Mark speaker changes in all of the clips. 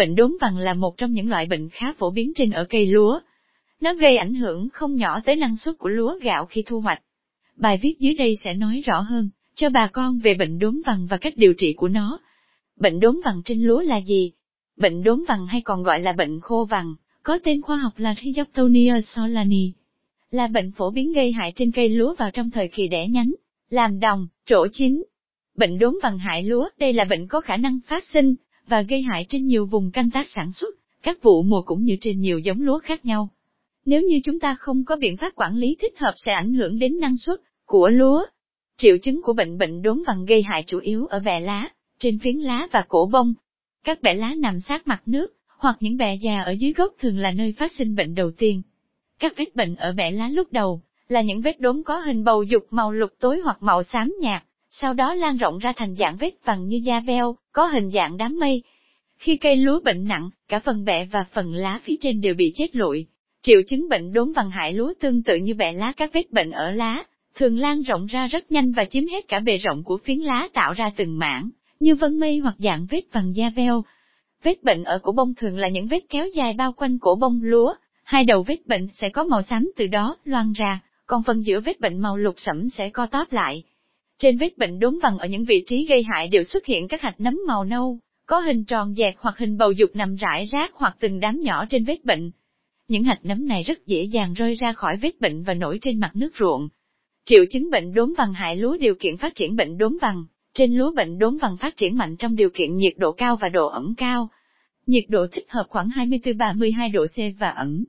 Speaker 1: Bệnh đốm vàng là một trong những loại bệnh khá phổ biến trên ở cây lúa. Nó gây ảnh hưởng không nhỏ tới năng suất của lúa gạo khi thu hoạch. Bài viết dưới đây sẽ nói rõ hơn cho bà con về bệnh đốm vàng và cách điều trị của nó. Bệnh đốm vàng trên lúa là gì? Bệnh đốm vàng hay còn gọi là bệnh khô vàng, có tên khoa học là Rhizoctonia solani, là bệnh phổ biến gây hại trên cây lúa vào trong thời kỳ đẻ nhánh, làm đồng, trổ chín. Bệnh đốm vàng hại lúa, đây là bệnh có khả năng phát sinh và gây hại trên nhiều vùng canh tác sản xuất, các vụ mùa cũng như trên nhiều giống lúa khác nhau. Nếu như chúng ta không có biện pháp quản lý thích hợp sẽ ảnh hưởng đến năng suất của lúa. Triệu chứng của bệnh bệnh đốm vàng gây hại chủ yếu ở bè lá, trên phiến lá và cổ bông. Các bè lá nằm sát mặt nước, hoặc những bè già ở dưới gốc thường là nơi phát sinh bệnh đầu tiên. Các vết bệnh ở bè lá lúc đầu là những vết đốm có hình bầu dục màu lục tối hoặc màu xám nhạt, sau đó lan rộng ra thành dạng vết vằn như da veo, có hình dạng đám mây. Khi cây lúa bệnh nặng, cả phần bẹ và phần lá phía trên đều bị chết lụi. Triệu chứng bệnh đốm vằn hại lúa tương tự như bẹ lá các vết bệnh ở lá, thường lan rộng ra rất nhanh và chiếm hết cả bề rộng của phiến lá tạo ra từng mảng, như vân mây hoặc dạng vết vằn da veo. Vết bệnh ở cổ bông thường là những vết kéo dài bao quanh cổ bông lúa, hai đầu vết bệnh sẽ có màu xám từ đó loang ra, còn phần giữa vết bệnh màu lục sẫm sẽ co tóp lại. Trên vết bệnh đốm vàng ở những vị trí gây hại đều xuất hiện các hạt nấm màu nâu, có hình tròn dẹt hoặc hình bầu dục nằm rải rác hoặc từng đám nhỏ trên vết bệnh. Những hạt nấm này rất dễ dàng rơi ra khỏi vết bệnh và nổi trên mặt nước ruộng. Triệu chứng bệnh đốm vàng hại lúa điều kiện phát triển bệnh đốm vàng. Trên lúa bệnh đốm vàng phát triển mạnh trong điều kiện nhiệt độ cao và độ ẩm cao. Nhiệt độ thích hợp khoảng 24-32 độ C và ẩm.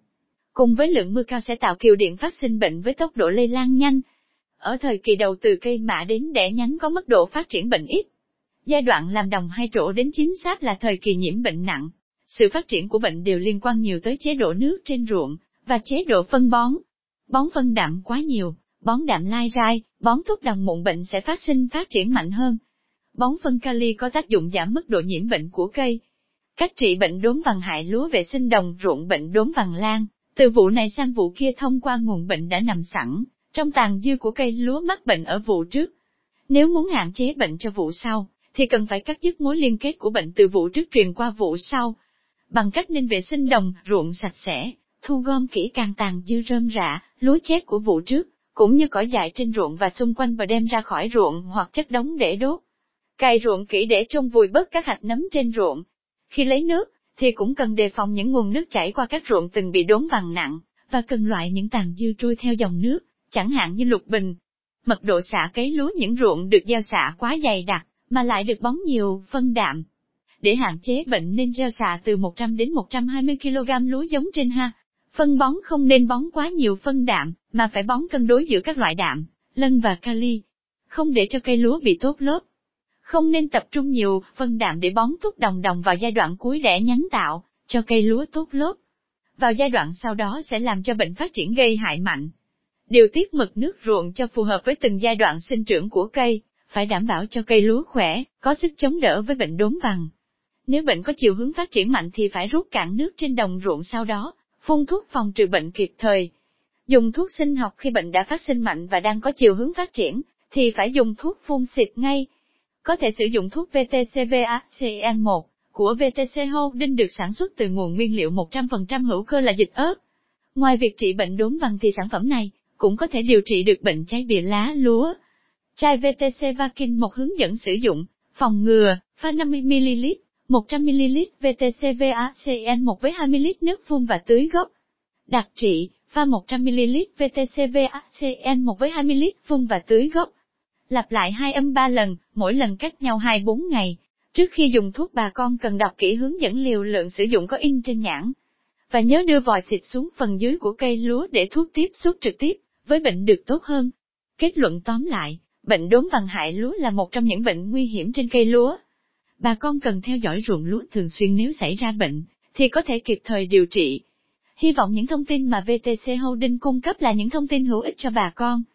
Speaker 1: Cùng với lượng mưa cao sẽ tạo kiều điện phát sinh bệnh với tốc độ lây lan nhanh. Ở thời kỳ đầu từ cây mạ đến đẻ nhánh có mức độ phát triển bệnh ít. Giai đoạn làm đồng hay trổ đến chính xác là thời kỳ nhiễm bệnh nặng. Sự phát triển của bệnh đều liên quan nhiều tới chế độ nước trên ruộng, và chế độ phân bón. Bón phân đạm quá nhiều, bón đạm lai rai, bón thuốc đồng mụn bệnh sẽ phát sinh phát triển mạnh hơn. Bón phân kali có tác dụng giảm mức độ nhiễm bệnh của cây. Cách trị bệnh đốm vàng hại lúa vệ sinh đồng ruộng bệnh đốm vàng lan, từ vụ này sang vụ kia thông qua nguồn bệnh đã nằm sẵn, trong tàn dư của cây lúa mắc bệnh ở vụ trước. Nếu muốn hạn chế bệnh cho vụ sau, thì cần phải cắt dứt mối liên kết của bệnh từ vụ trước truyền qua vụ sau. Bằng cách nên vệ sinh đồng, ruộng sạch sẽ, thu gom kỹ càng tàn dư rơm rạ, lúa chết của vụ trước, cũng như cỏ dại trên ruộng và xung quanh và đem ra khỏi ruộng hoặc chất đống để đốt. Cày ruộng kỹ để trôn vùi bớt các hạt nấm trên ruộng. Khi lấy nước, thì cũng cần đề phòng những nguồn nước chảy qua các ruộng từng bị đốn vàng nặng, và cần loại những tàn dư trôi theo dòng nước, chẳng hạn như lục bình. Mật độ xạ cấy lúa những ruộng được gieo xạ quá dày đặc, mà lại được bón nhiều phân đạm. Để hạn chế bệnh nên gieo xạ từ 100 đến 120 kg lúa giống trên ha. Phân bón không nên bón quá nhiều phân đạm, mà phải bón cân đối giữa các loại đạm, lân và kali. Không để cho cây lúa bị tốt lớp. Không nên tập trung nhiều phân đạm để bón thuốc đồng đồng vào giai đoạn cuối đẻ nhánh tạo, cho cây lúa tốt lớp. Vào giai đoạn sau đó sẽ làm cho bệnh phát triển gây hại mạnh. Điều tiết mực nước ruộng cho phù hợp với từng giai đoạn sinh trưởng của cây, phải đảm bảo cho cây lúa khỏe, có sức chống đỡ với bệnh đốm vàng. Nếu bệnh có chiều hướng phát triển mạnh thì phải rút cạn nước trên đồng ruộng sau đó, phun thuốc phòng trừ bệnh kịp thời. Dùng thuốc sinh học khi bệnh đã phát sinh mạnh và đang có chiều hướng phát triển, thì phải dùng thuốc phun xịt ngay. Có thể sử dụng thuốc VTCVACN1 của VTC Holding được sản xuất từ nguồn nguyên liệu 100% hữu cơ là dịch ớt. Ngoài việc trị bệnh đốm vàng thì sản phẩm này cũng có thể điều trị được bệnh cháy bìa lá lúa. Chai VTC Vakin một hướng dẫn sử dụng, phòng ngừa, pha 50ml, 100ml VTC VACN 1 với 20 lít nước phun và tưới gốc. Đặc trị, pha 100ml VTC VACN 1 với 20 lít phun và tưới gốc. Lặp lại hai âm 3 lần, mỗi lần cách nhau 2-4 ngày. Trước khi dùng thuốc bà con cần đọc kỹ hướng dẫn liều lượng sử dụng có in trên nhãn. Và nhớ đưa vòi xịt xuống phần dưới của cây lúa để thuốc tiếp xúc trực tiếp, với bệnh được tốt hơn. Kết luận tóm lại, bệnh đốm vàng hại lúa là một trong những bệnh nguy hiểm trên cây lúa. Bà con cần theo dõi ruộng lúa thường xuyên nếu xảy ra bệnh, thì có thể kịp thời điều trị. Hy vọng những thông tin mà VTC Holding cung cấp là những thông tin hữu ích cho bà con.